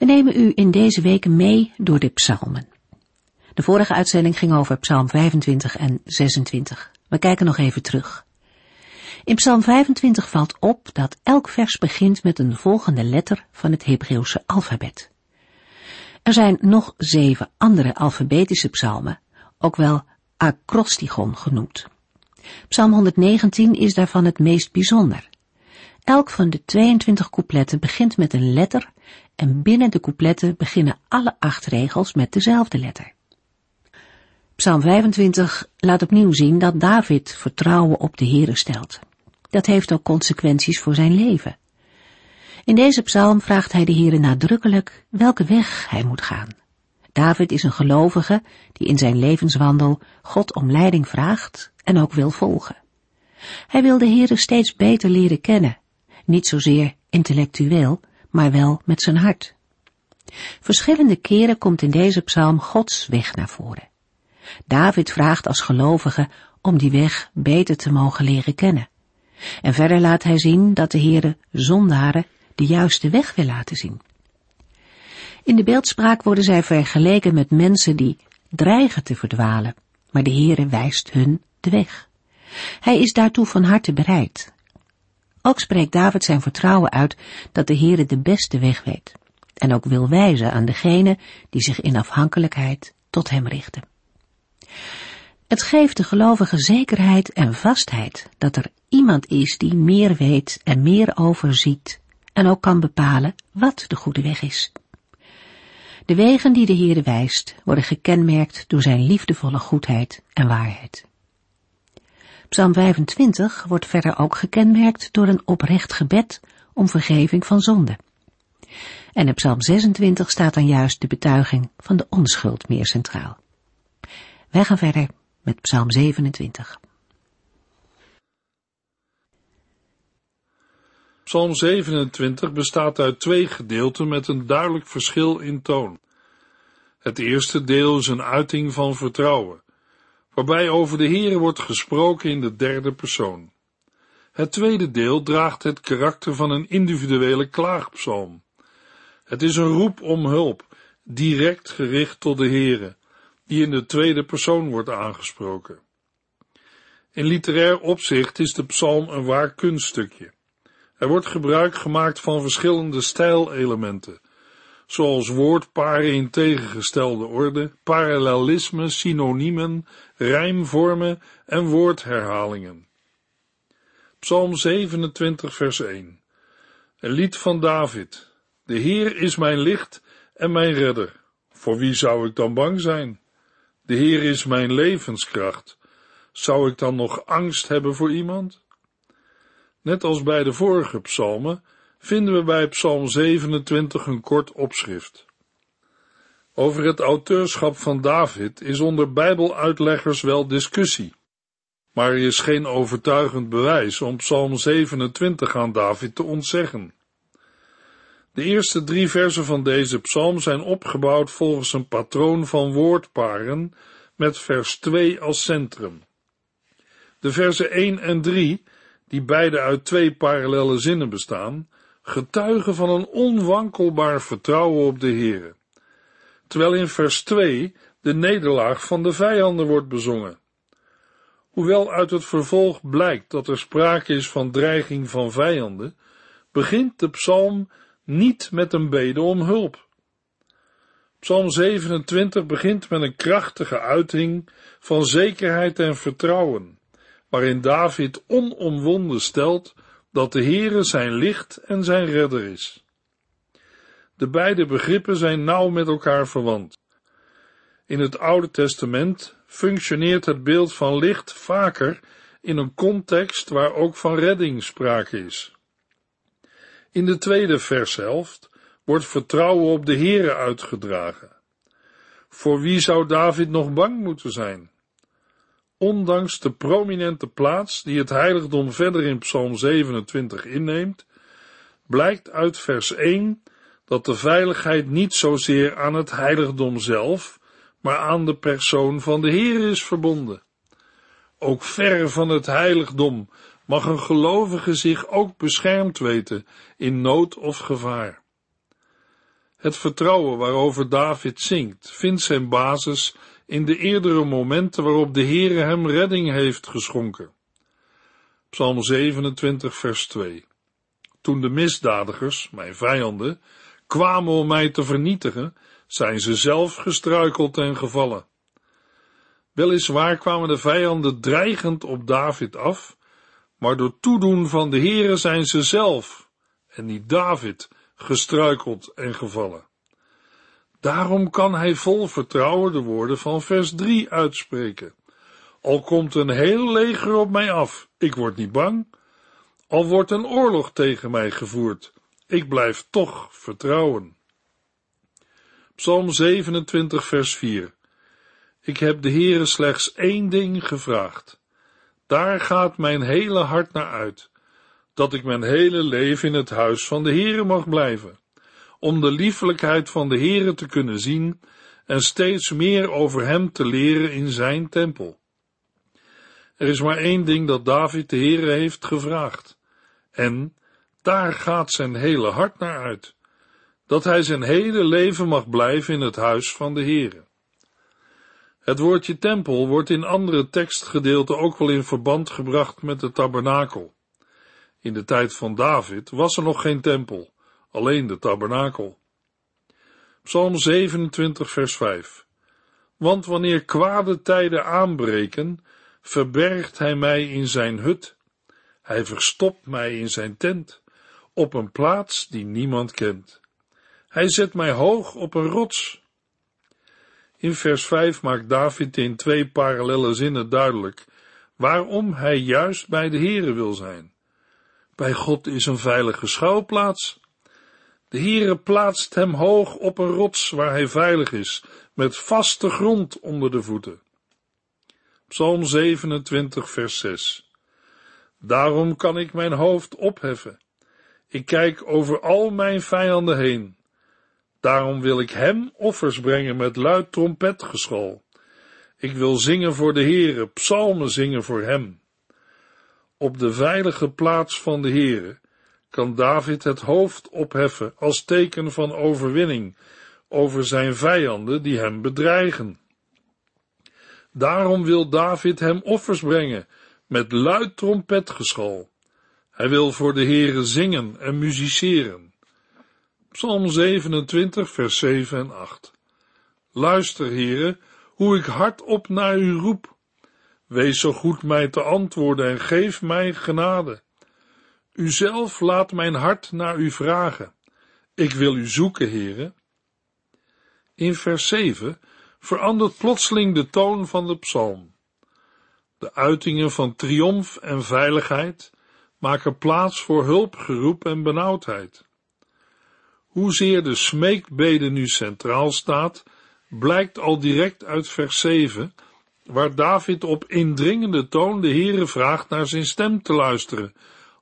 We nemen u in deze weken mee door de psalmen. De vorige uitzending ging over psalm 25 en 26. We kijken nog even terug. In psalm 25 valt op dat elk vers begint met een volgende letter van het Hebreeuwse alfabet. Er zijn nog zeven andere alfabetische psalmen, ook wel acrostigon genoemd. Psalm 119 is daarvan het meest bijzonder. Elk van de 22 coupletten begint met een letter en binnen de coupletten beginnen alle acht regels met dezelfde letter. Psalm 25 laat opnieuw zien dat David vertrouwen op de Heere stelt. Dat heeft ook consequenties voor zijn leven. In deze psalm vraagt hij de Heere nadrukkelijk welke weg hij moet gaan. David is een gelovige die in zijn levenswandel God om leiding vraagt en ook wil volgen. Hij wil de Heere steeds beter leren kennen, niet zozeer intellectueel, maar wel met zijn hart. Verschillende keren komt in deze psalm Gods weg naar voren. David vraagt als gelovige om die weg beter te mogen leren kennen. En verder laat hij zien dat de Heere zondaren de juiste weg wil laten zien. In de beeldspraak worden zij vergeleken met mensen die dreigen te verdwalen, maar de Heere wijst hun de weg. Hij is daartoe van harte bereid. Ook spreekt David zijn vertrouwen uit dat de Heere de beste weg weet en ook wil wijzen aan degene die zich in afhankelijkheid tot hem richten. Het geeft de gelovige zekerheid en vastheid dat er iemand is die meer weet en meer overziet en ook kan bepalen wat de goede weg is. De wegen die de Heere wijst worden gekenmerkt door zijn liefdevolle goedheid en waarheid. Psalm 25 wordt verder ook gekenmerkt door een oprecht gebed om vergeving van zonde. En in Psalm 26 staat dan juist de betuiging van de onschuld meer centraal. Wij gaan verder met Psalm 27. Psalm 27 bestaat uit twee gedeelten met een duidelijk verschil in toon. Het eerste deel is een uiting van vertrouwen, waarbij over de Heere wordt gesproken in de derde persoon. Het tweede deel draagt het karakter van een individuele klaagpsalm. Het is een roep om hulp, direct gericht tot de Heere, die in de tweede persoon wordt aangesproken. In literair opzicht is de psalm een waar kunststukje. Er wordt gebruik gemaakt van verschillende stijlelementen, zoals woordparen in tegengestelde orde, parallelisme, synoniemen, rijmvormen en woordherhalingen. Psalm 27 vers 1 Een lied van David. De Heer is mijn licht en mijn redder. Voor wie zou ik dan bang zijn? De Heer is mijn levenskracht. Zou ik dan nog angst hebben voor iemand? Net als bij de vorige psalmen vinden we bij Psalm 27 een kort opschrift. Over het auteurschap van David is onder Bijbeluitleggers wel discussie, maar er is geen overtuigend bewijs om Psalm 27 aan David te ontzeggen. De eerste drie versen van deze psalm zijn opgebouwd volgens een patroon van woordparen met vers 2 als centrum. De versen 1 en 3, die beide uit twee parallele zinnen bestaan, getuigen van een onwankelbaar vertrouwen op de Heere, terwijl in vers 2 de nederlaag van de vijanden wordt bezongen. Hoewel uit het vervolg blijkt dat er sprake is van dreiging van vijanden, begint de psalm niet met een bede om hulp. Psalm 27 begint met een krachtige uiting van zekerheid en vertrouwen, waarin David onomwonden stelt dat de Heere zijn licht en zijn redder is. De beide begrippen zijn nauw met elkaar verwant. In het Oude Testament functioneert het beeld van licht vaker in een context waar ook van redding sprake is. In de tweede vershelft wordt vertrouwen op de Heere uitgedragen. Voor wie zou David nog bang moeten zijn? Ondanks de prominente plaats die het heiligdom verder in Psalm 27 inneemt, blijkt uit vers 1 dat de veiligheid niet zozeer aan het heiligdom zelf, maar aan de persoon van de Heer is verbonden. Ook ver van het heiligdom mag een gelovige zich ook beschermd weten in nood of gevaar. Het vertrouwen waarover David zingt, vindt zijn basis in de eerdere momenten waarop de Heere hem redding heeft geschonken. Psalm 27 vers 2 Toen de misdadigers, mijn vijanden, kwamen om mij te vernietigen, zijn ze zelf gestruikeld en gevallen. Weliswaar kwamen de vijanden dreigend op David af, maar door toedoen van de Heere zijn ze zelf, en niet David, gestruikeld en gevallen. Daarom kan hij vol vertrouwen de woorden van vers 3 uitspreken. Al komt een heel leger op mij af, ik word niet bang. Al wordt een oorlog tegen mij gevoerd, ik blijf toch vertrouwen. Psalm 27 vers 4 Ik heb de Heere slechts één ding gevraagd. Daar gaat mijn hele hart naar uit, dat ik mijn hele leven in het huis van de Heere mag blijven om de liefelijkheid van de Heere te kunnen zien en steeds meer over hem te leren in zijn tempel. Er is maar één ding dat David de Heere heeft gevraagd, en daar gaat zijn hele hart naar uit, dat hij zijn hele leven mag blijven in het huis van de Heere. Het woordje tempel wordt in andere tekstgedeelten ook wel in verband gebracht met de tabernakel. In de tijd van David was er nog geen tempel, alleen de tabernakel. Psalm 27, vers 5. Want wanneer kwade tijden aanbreken, verbergt hij mij in zijn hut. Hij verstopt mij in zijn tent, op een plaats die niemand kent. Hij zet mij hoog op een rots. In vers 5 maakt David in twee parallelle zinnen duidelijk waarom hij juist bij de Here wil zijn. Bij God is een veilige schuilplaats. De Heere plaatst hem hoog op een rots waar hij veilig is, met vaste grond onder de voeten. Psalm 27, vers 6. Daarom kan ik mijn hoofd opheffen. Ik kijk over al mijn vijanden heen. Daarom wil ik hem offers brengen met luid trompetgeschal. Ik wil zingen voor de Heere, psalmen zingen voor hem. Op de veilige plaats van de Heere kan David het hoofd opheffen als teken van overwinning over zijn vijanden die hem bedreigen. Daarom wil David hem offers brengen met luid trompetgeschal. Hij wil voor de Heere zingen en musiceren. Psalm 27, vers 7 en 8. Luister, Heere, hoe ik hardop naar u roep. Wees zo goed mij te antwoorden en geef mij genade. Uzelf laat mijn hart naar u vragen. Ik wil u zoeken, heren. In vers 7 verandert plotseling de toon van de psalm. De uitingen van triomf en veiligheid maken plaats voor hulpgeroep en benauwdheid. Hoezeer de smeekbede nu centraal staat, blijkt al direct uit vers 7, waar David op indringende toon de Heere vraagt naar zijn stem te luisteren,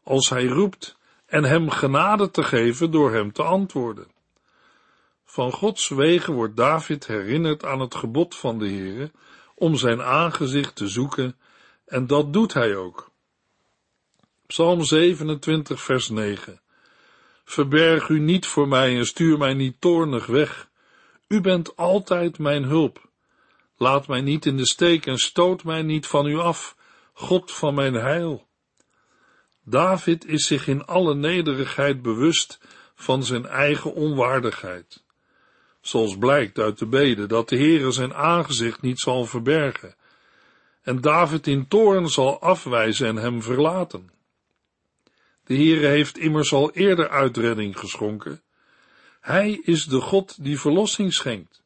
als hij roept en hem genade te geven door hem te antwoorden. Van Gods wegen wordt David herinnerd aan het gebod van de Heere om zijn aangezicht te zoeken en dat doet hij ook. Psalm 27 vers 9 Verberg u niet voor mij en stuur mij niet toornig weg. U bent altijd mijn hulp. Laat mij niet in de steek en stoot mij niet van u af, God van mijn heil. David is zich in alle nederigheid bewust van zijn eigen onwaardigheid. Zoals blijkt uit de bede dat de Heere zijn aangezicht niet zal verbergen en David in toorn zal afwijzen en hem verlaten. De Heere heeft immers al eerder uitredding geschonken. Hij is de God die verlossing schenkt.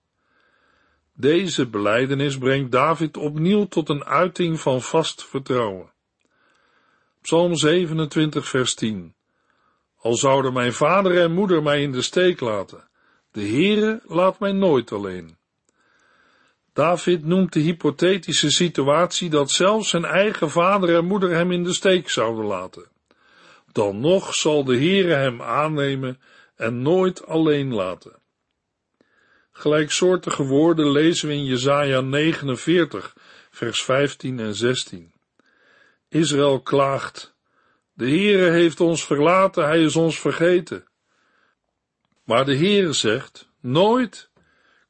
Deze beleidenis brengt David opnieuw tot een uiting van vast vertrouwen. Psalm 27, vers 10. Al zouden mijn vader en moeder mij in de steek laten, de Heere laat mij nooit alleen. David noemt de hypothetische situatie dat zelfs zijn eigen vader en moeder hem in de steek zouden laten. Dan nog zal de Heere hem aannemen en nooit alleen laten. Gelijksoortige woorden lezen we in Jesaja 49, vers 15 en 16. Israël klaagt, de Heere heeft ons verlaten, hij is ons vergeten. Maar de Heere zegt, nooit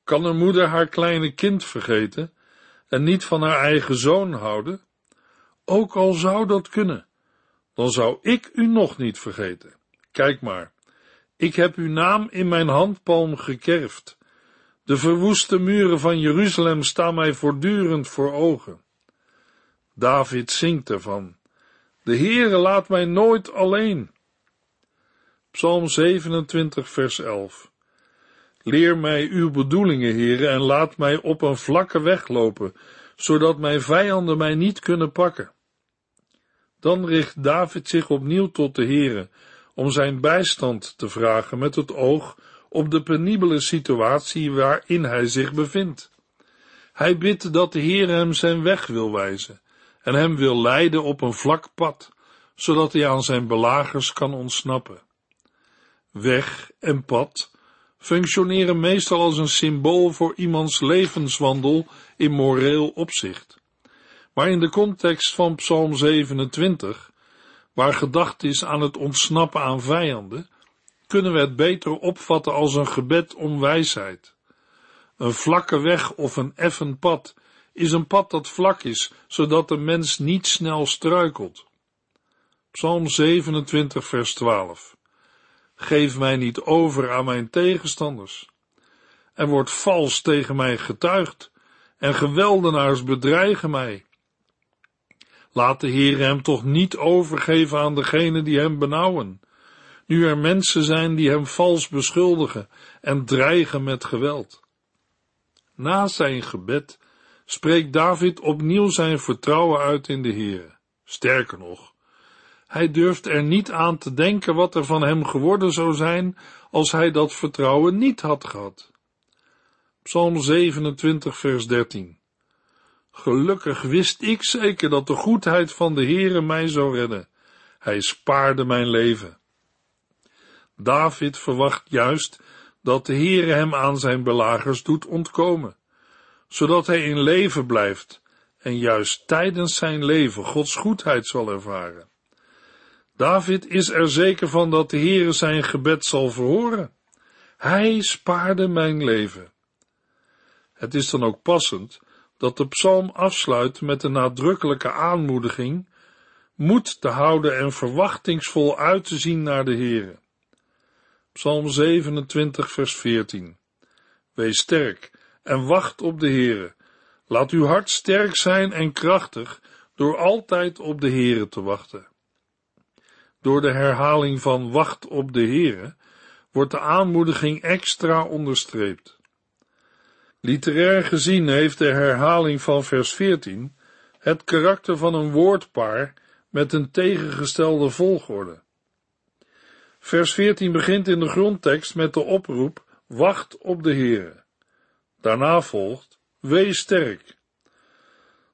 kan een moeder haar kleine kind vergeten en niet van haar eigen zoon houden. Ook al zou dat kunnen, dan zou ik u nog niet vergeten. Kijk maar, ik heb uw naam in mijn handpalm gekerfd. De verwoeste muren van Jeruzalem staan mij voortdurend voor ogen. David zingt ervan. De Heere laat mij nooit alleen. Psalm 27 vers 11 Leer mij uw bedoelingen, Heere, en laat mij op een vlakke weg lopen, zodat mijn vijanden mij niet kunnen pakken. Dan richt David zich opnieuw tot de Heere, om zijn bijstand te vragen met het oog op de penibele situatie waarin hij zich bevindt. Hij bidt dat de Heer hem zijn weg wil wijzen en hem wil leiden op een vlak pad, zodat hij aan zijn belagers kan ontsnappen. Weg en pad functioneren meestal als een symbool voor iemands levenswandel in moreel opzicht. Maar in de context van Psalm 27, waar gedacht is aan het ontsnappen aan vijanden, kunnen we het beter opvatten als een gebed om wijsheid. Een vlakke weg of een effen pad is een pad dat vlak is, zodat de mens niet snel struikelt. Psalm 27, vers 12. Geef mij niet over aan mijn tegenstanders. Er wordt vals tegen mij getuigd en geweldenaars bedreigen mij. Laat de Heer hem toch niet overgeven aan degenen die hem benauwen, nu er mensen zijn die hem vals beschuldigen en dreigen met geweld. Na zijn gebed spreekt David opnieuw zijn vertrouwen uit in de Heer. Sterker nog, hij durft er niet aan te denken wat er van hem geworden zou zijn als hij dat vertrouwen niet had gehad. Psalm 27, vers 13. Gelukkig wist ik zeker dat de goedheid van de Heere mij zou redden. Hij spaarde mijn leven. David verwacht juist dat de Heere hem aan zijn belagers doet ontkomen, zodat hij in leven blijft en juist tijdens zijn leven Gods goedheid zal ervaren. David is er zeker van dat de Heere zijn gebed zal verhoren. Hij spaarde mijn leven. Het is dan ook passend dat de psalm afsluit met de nadrukkelijke aanmoediging moed te houden en verwachtingsvol uit te zien naar de Heere. Psalm 27 vers 14 Wees sterk en wacht op de Heere. Laat uw hart sterk zijn en krachtig door altijd op de Heere te wachten. Door de herhaling van wacht op de Heere wordt de aanmoediging extra onderstreept. Literair gezien heeft de herhaling van vers 14 het karakter van een woordpaar met een tegengestelde volgorde. Vers 14 begint in de grondtekst met de oproep wacht op de Heere. Daarna volgt wees sterk.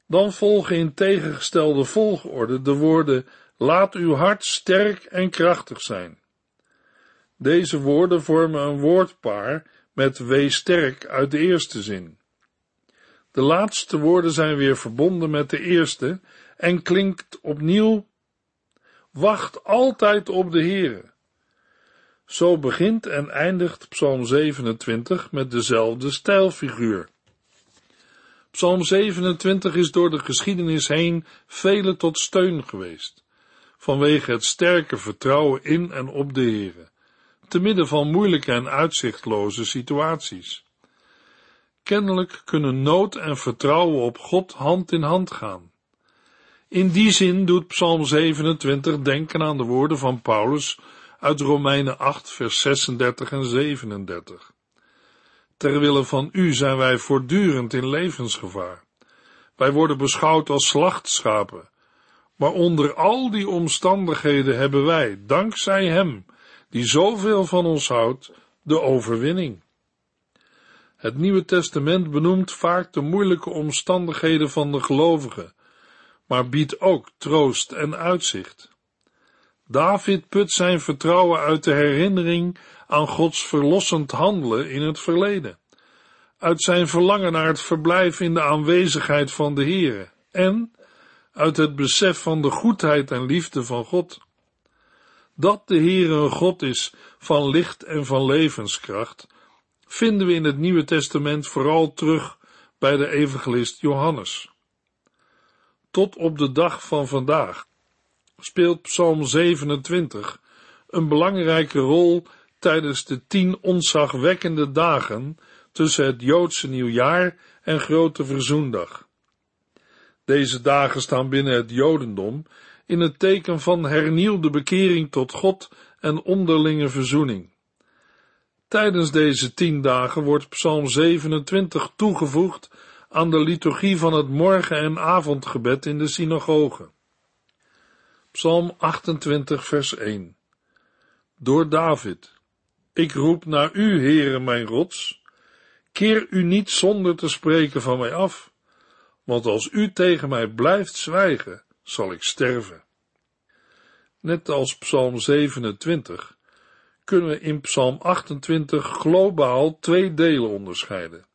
Dan volgen in tegengestelde volgorde de woorden Laat uw hart sterk en krachtig zijn. Deze woorden vormen een woordpaar met wees sterk uit de eerste zin. De laatste woorden zijn weer verbonden met de eerste en klinkt opnieuw Wacht altijd op de Heere. Zo begint en eindigt Psalm 27 met dezelfde stijlfiguur. Psalm 27 is door de geschiedenis heen vele tot steun geweest vanwege het sterke vertrouwen in en op de Heere, te midden van moeilijke en uitzichtloze situaties. Kennelijk kunnen nood en vertrouwen op God hand in hand gaan. In die zin doet Psalm 27 denken aan de woorden van Paulus uit Romeinen 8, vers 36 en 37. Terwille van u zijn wij voortdurend in levensgevaar. Wij worden beschouwd als slachtschapen maar onder al die omstandigheden hebben wij, dankzij Hem, die zoveel van ons houdt, de overwinning. Het Nieuwe Testament benoemt vaak de moeilijke omstandigheden van de gelovigen, maar biedt ook troost en uitzicht. David put zijn vertrouwen uit de herinnering aan Gods verlossend handelen in het verleden, uit zijn verlangen naar het verblijf in de aanwezigheid van de Heere en uit het besef van de goedheid en liefde van God. Dat de Heere een God is van licht en van levenskracht, vinden we in het Nieuwe Testament vooral terug bij de evangelist Johannes. Tot op de dag van vandaag speelt Psalm 27 een belangrijke rol tijdens de tien onzagwekkende dagen tussen het Joodse nieuwjaar en Grote Verzoendag. Deze dagen staan binnen het Jodendom in het teken van hernieuwde bekering tot God en onderlinge verzoening. Tijdens deze tien dagen wordt Psalm 27 toegevoegd aan de liturgie van het morgen- en avondgebed in de synagoge. Psalm 28, vers 1. Door David. Ik roep naar u, Heere mijn rots. Keer u niet zonder te spreken van mij af, want als u tegen mij blijft zwijgen, zal ik sterven. Net als Psalm 27 kunnen we in Psalm 28 globaal twee delen onderscheiden.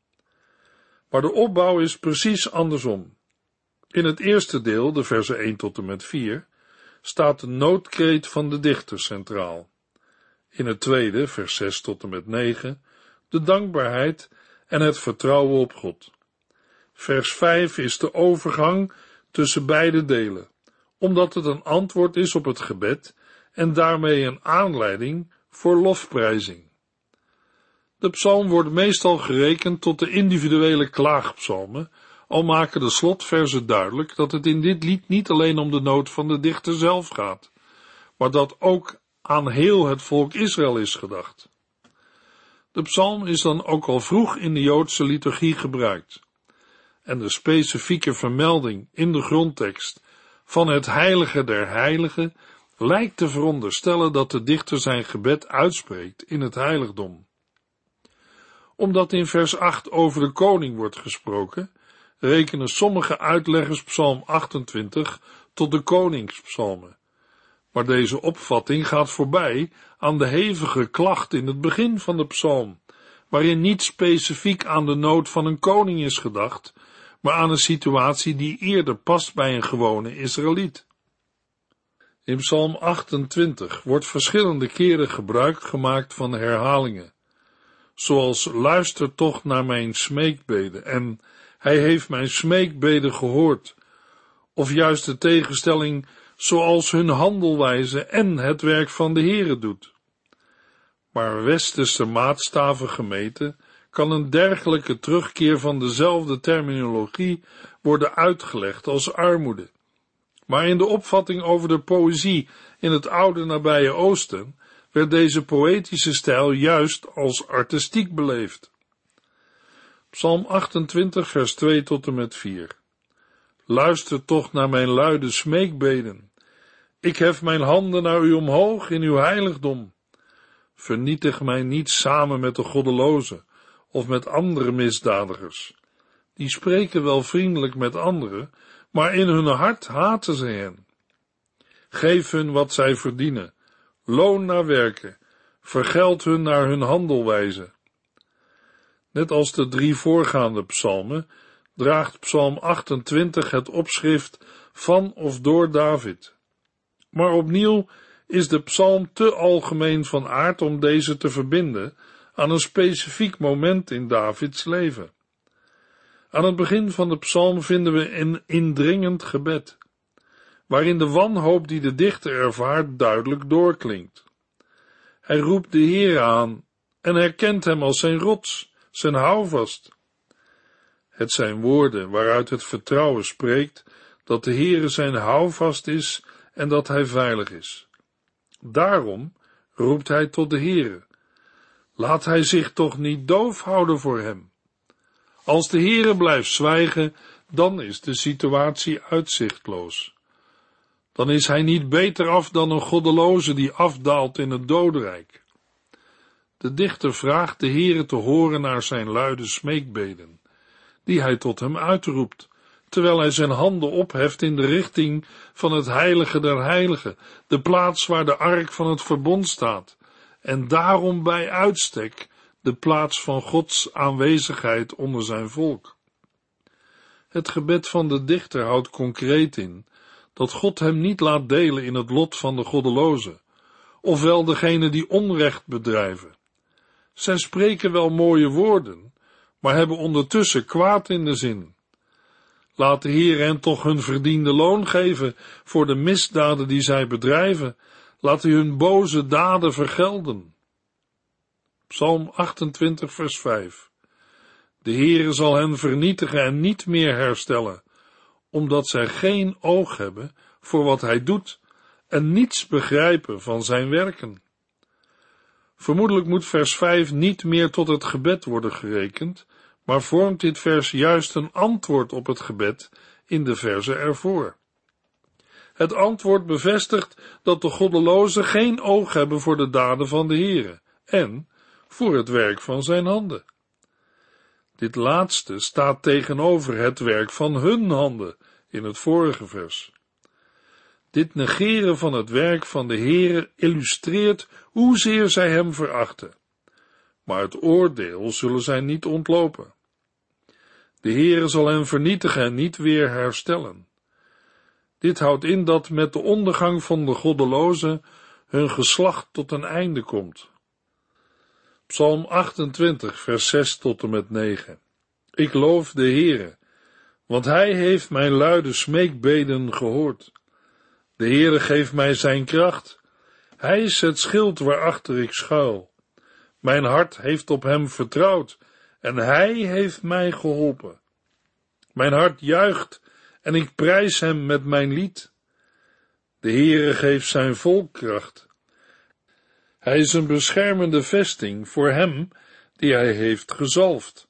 Maar de opbouw is precies andersom. In het eerste deel, de versen 1 tot en met 4, staat de noodkreet van de dichter centraal. In het tweede, vers 6 tot en met 9, de dankbaarheid en het vertrouwen op God. Vers 5 is de overgang tussen beide delen, omdat het een antwoord is op het gebed en daarmee een aanleiding voor lofprijzing. De psalm wordt meestal gerekend tot de individuele klaagpsalmen, al maken de slotverzen duidelijk dat het in dit lied niet alleen om de nood van de dichter zelf gaat, maar dat ook aan heel het volk Israël is gedacht. De psalm is dan ook al vroeg in de Joodse liturgie gebruikt. En de specifieke vermelding in de grondtekst van het heilige der heiligen lijkt te veronderstellen dat de dichter zijn gebed uitspreekt in het heiligdom. Omdat in vers 8 over de koning wordt gesproken, rekenen sommige uitleggers Psalm 28 tot de koningspsalmen. Maar deze opvatting gaat voorbij aan de hevige klacht in het begin van de psalm, waarin niet specifiek aan de nood van een koning is gedacht, maar aan een situatie die eerder past bij een gewone Israëliet. In Psalm 28 wordt verschillende keren gebruik gemaakt van herhalingen, zoals luister toch naar mijn smeekbeden en hij heeft mijn smeekbeden gehoord, of juist de tegenstelling zoals hun handelwijze en het werk van de Heere doet. Maar westerse maatstaven gemeten kan een dergelijke terugkeer van dezelfde terminologie worden uitgelegd als armoede. Maar in de opvatting over de poëzie in het oude nabije Oosten werd deze poëtische stijl juist als artistiek beleefd. Psalm 28, vers 2 tot en met 4. Luister toch naar mijn luide smeekbeden. Ik hef mijn handen naar u omhoog in uw heiligdom. Vernietig mij niet samen met de goddelozen of met andere misdadigers. Die spreken wel vriendelijk met anderen, maar in hun hart haten ze hen. Geef hun wat zij verdienen, loon naar werken, vergeld hun naar hun handelwijze. Net als de drie voorgaande psalmen draagt psalm 28 het opschrift van of door David. Maar opnieuw is de psalm te algemeen van aard om deze te verbinden aan een specifiek moment in Davids leven. Aan het begin van de psalm vinden we een indringend gebed, waarin de wanhoop die de dichter ervaart duidelijk doorklinkt. Hij roept de Heer aan en herkent hem als zijn rots, zijn houvast. Het zijn woorden waaruit het vertrouwen spreekt dat de Heere zijn houvast is en dat hij veilig is. Daarom roept hij tot de Heere. Laat hij zich toch niet doof houden voor hem. Als de Heere blijft zwijgen, dan is de situatie uitzichtloos. dan is hij niet beter af dan een goddeloze die afdaalt in het dodenrijk. De dichter vraagt de Heere te horen naar zijn luide smeekbeden, die hij tot hem uitroept, terwijl hij zijn handen opheft in de richting van het heilige der heiligen, de plaats waar de ark van het verbond staat, en daarom bij uitstek de plaats van Gods aanwezigheid onder zijn volk. Het gebed van de dichter houdt concreet in dat God hem niet laat delen in het lot van de goddelozen, ofwel degene die onrecht bedrijven. Zij spreken wel mooie woorden, maar hebben ondertussen kwaad in de zin. Laat de Heer hen toch hun verdiende loon geven voor de misdaden die zij bedrijven. Laat hij hun boze daden vergelden. Psalm 28 vers 5 De Heere zal hen vernietigen en niet meer herstellen, omdat zij geen oog hebben voor wat hij doet en niets begrijpen van zijn werken. Vermoedelijk moet vers 5 niet meer tot het gebed worden gerekend, maar vormt dit vers juist een antwoord op het gebed in de verse ervoor. Het antwoord bevestigt dat de goddelozen geen oog hebben voor de daden van de Heere en voor het werk van zijn handen. Dit laatste staat tegenover het werk van hun handen in het vorige vers. Dit negeren van het werk van de Heere illustreert hoezeer zij hem verachten. Maar het oordeel zullen zij niet ontlopen. De Heere zal hen vernietigen en niet weer herstellen. Dit houdt in dat met de ondergang van de goddelozen hun geslacht tot een einde komt. Psalm 28, vers 6 tot en met 9. Ik loof de Heere, want hij heeft mijn luide smeekbeden gehoord. De Heere geeft mij zijn kracht. Hij is het schild waarachter ik schuil. Mijn hart heeft op hem vertrouwd en hij heeft mij geholpen. Mijn hart juicht en ik prijs hem met mijn lied. De Heere geeft zijn volk kracht. Hij is een beschermende vesting voor hem die hij heeft gezalfd.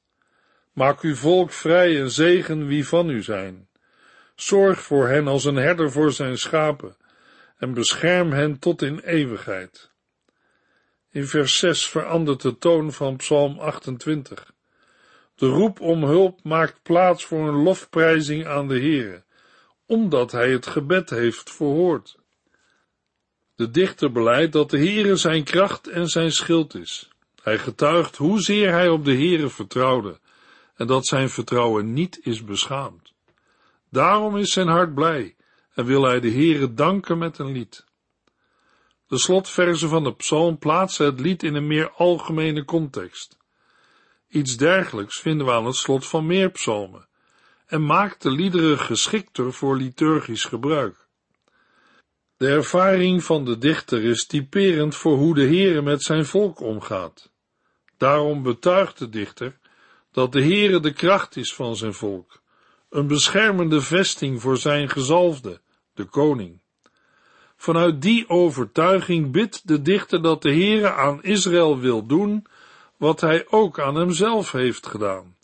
Maak uw volk vrij en zegen wie van u zijn. Zorg voor hen als een herder voor zijn schapen en bescherm hen tot in eeuwigheid. In vers 6 verandert de toon van Psalm 28. De roep om hulp maakt plaats voor een lofprijzing aan de Heere, omdat hij het gebed heeft verhoord. De dichter beleidt dat de Heere zijn kracht en zijn schild is. Hij getuigt hoezeer hij op de Heere vertrouwde en dat zijn vertrouwen niet is beschaamd. Daarom is zijn hart blij en wil hij de Heere danken met een lied. De slotverzen van de psalm plaatsen het lied in een meer algemene context. Iets dergelijks vinden we aan het slot van meer psalmen en maakt de liederen geschikter voor liturgisch gebruik. De ervaring van de dichter is typerend voor hoe de Heere met zijn volk omgaat. Daarom betuigt de dichter dat de Heere de kracht is van zijn volk, een beschermende vesting voor zijn gezalfde, de koning. Vanuit die overtuiging bidt de dichter dat de Heere aan Israël wil doen wat hij ook aan hemzelf heeft gedaan.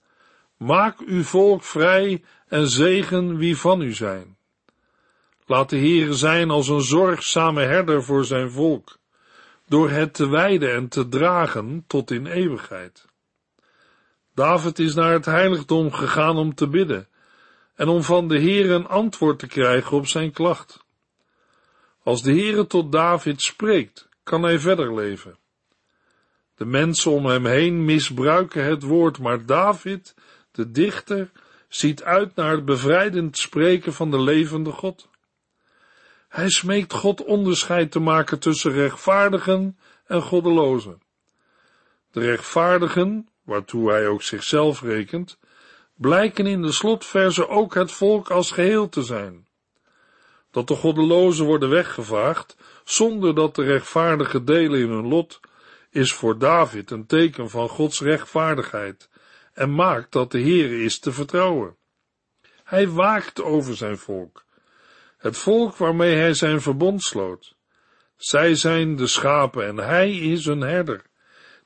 Maak uw volk vrij en zegen wie van u zijn. Laat de Heere zijn als een zorgzame herder voor zijn volk, door het te wijden en te dragen tot in eeuwigheid. David is naar het heiligdom gegaan om te bidden en om van de Heere een antwoord te krijgen op zijn klacht. Als de Heere tot David spreekt, kan hij verder leven. De mensen om hem heen misbruiken het woord, maar David, de dichter, ziet uit naar het bevrijdend spreken van de levende God. Hij smeekt God onderscheid te maken tussen rechtvaardigen en goddelozen. De rechtvaardigen, waartoe hij ook zichzelf rekent, blijken in de slotverse ook het volk als geheel te zijn. Dat de goddelozen worden weggevaagd, zonder dat de rechtvaardigen delen in hun lot, is voor David een teken van Gods rechtvaardigheid en maakt dat de Heere is te vertrouwen. Hij waakt over zijn volk, het volk waarmee hij zijn verbond sloot. Zij zijn de schapen en hij is een herder.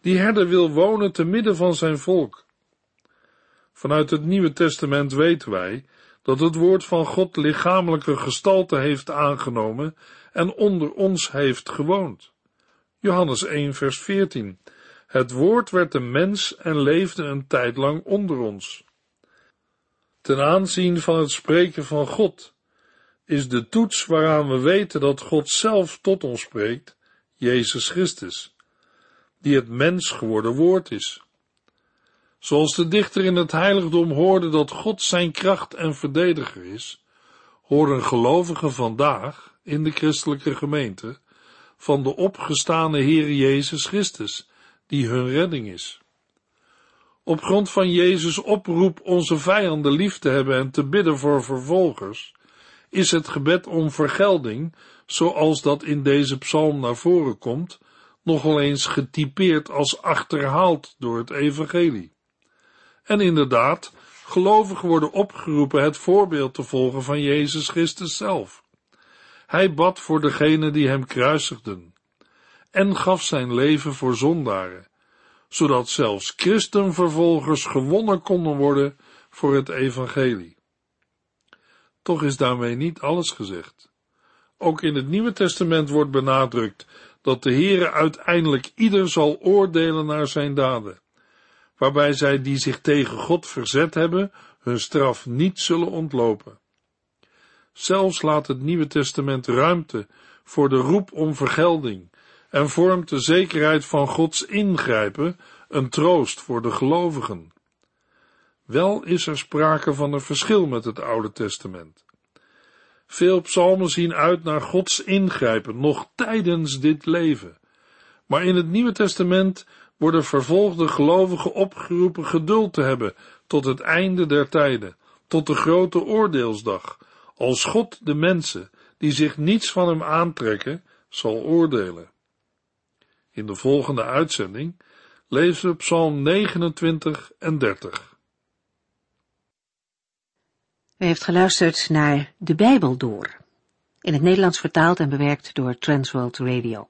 Die herder wil wonen te midden van zijn volk. Vanuit het Nieuwe Testament weten wij dat het woord van God lichamelijke gestalte heeft aangenomen en onder ons heeft gewoond. Johannes 1 vers 14. Het woord werd een mens en leefde een tijd lang onder ons. Ten aanzien van het spreken van God is de toets waaraan we weten dat God zelf tot ons spreekt, Jezus Christus, die het mens geworden woord is. Zoals de dichter in het heiligdom hoorde dat God zijn kracht en verdediger is, horen gelovigen vandaag in de christelijke gemeente van de opgestane Heer Jezus Christus, die hun redding is. Op grond van Jezus oproep onze vijanden lief te hebben en te bidden voor vervolgers, is het gebed om vergelding, zoals dat in deze psalm naar voren komt, nogal eens getypeerd als achterhaald door het evangelie. En inderdaad, gelovigen worden opgeroepen het voorbeeld te volgen van Jezus Christus zelf. Hij bad voor degenen die hem kruisigden en gaf zijn leven voor zondaren, zodat zelfs christenvervolgers gewonnen konden worden voor het evangelie. Toch is daarmee niet alles gezegd. Ook in het Nieuwe Testament wordt benadrukt dat de Heere uiteindelijk ieder zal oordelen naar zijn daden, waarbij zij die zich tegen God verzet hebben, hun straf niet zullen ontlopen. Zelfs laat het Nieuwe Testament ruimte voor de roep om vergelding en vormt de zekerheid van Gods ingrijpen een troost voor de gelovigen. Wel is er sprake van een verschil met het Oude Testament. Veel psalmen zien uit naar Gods ingrijpen, nog tijdens dit leven. Maar in het Nieuwe Testament worden vervolgde gelovigen opgeroepen geduld te hebben tot het einde der tijden, tot de grote oordeelsdag, als God de mensen, die zich niets van hem aantrekken, zal oordelen. In de volgende uitzending lezen we Psalm 29 en 30. U heeft geluisterd naar De Bijbel Door, in het Nederlands vertaald en bewerkt door Transworld Radio.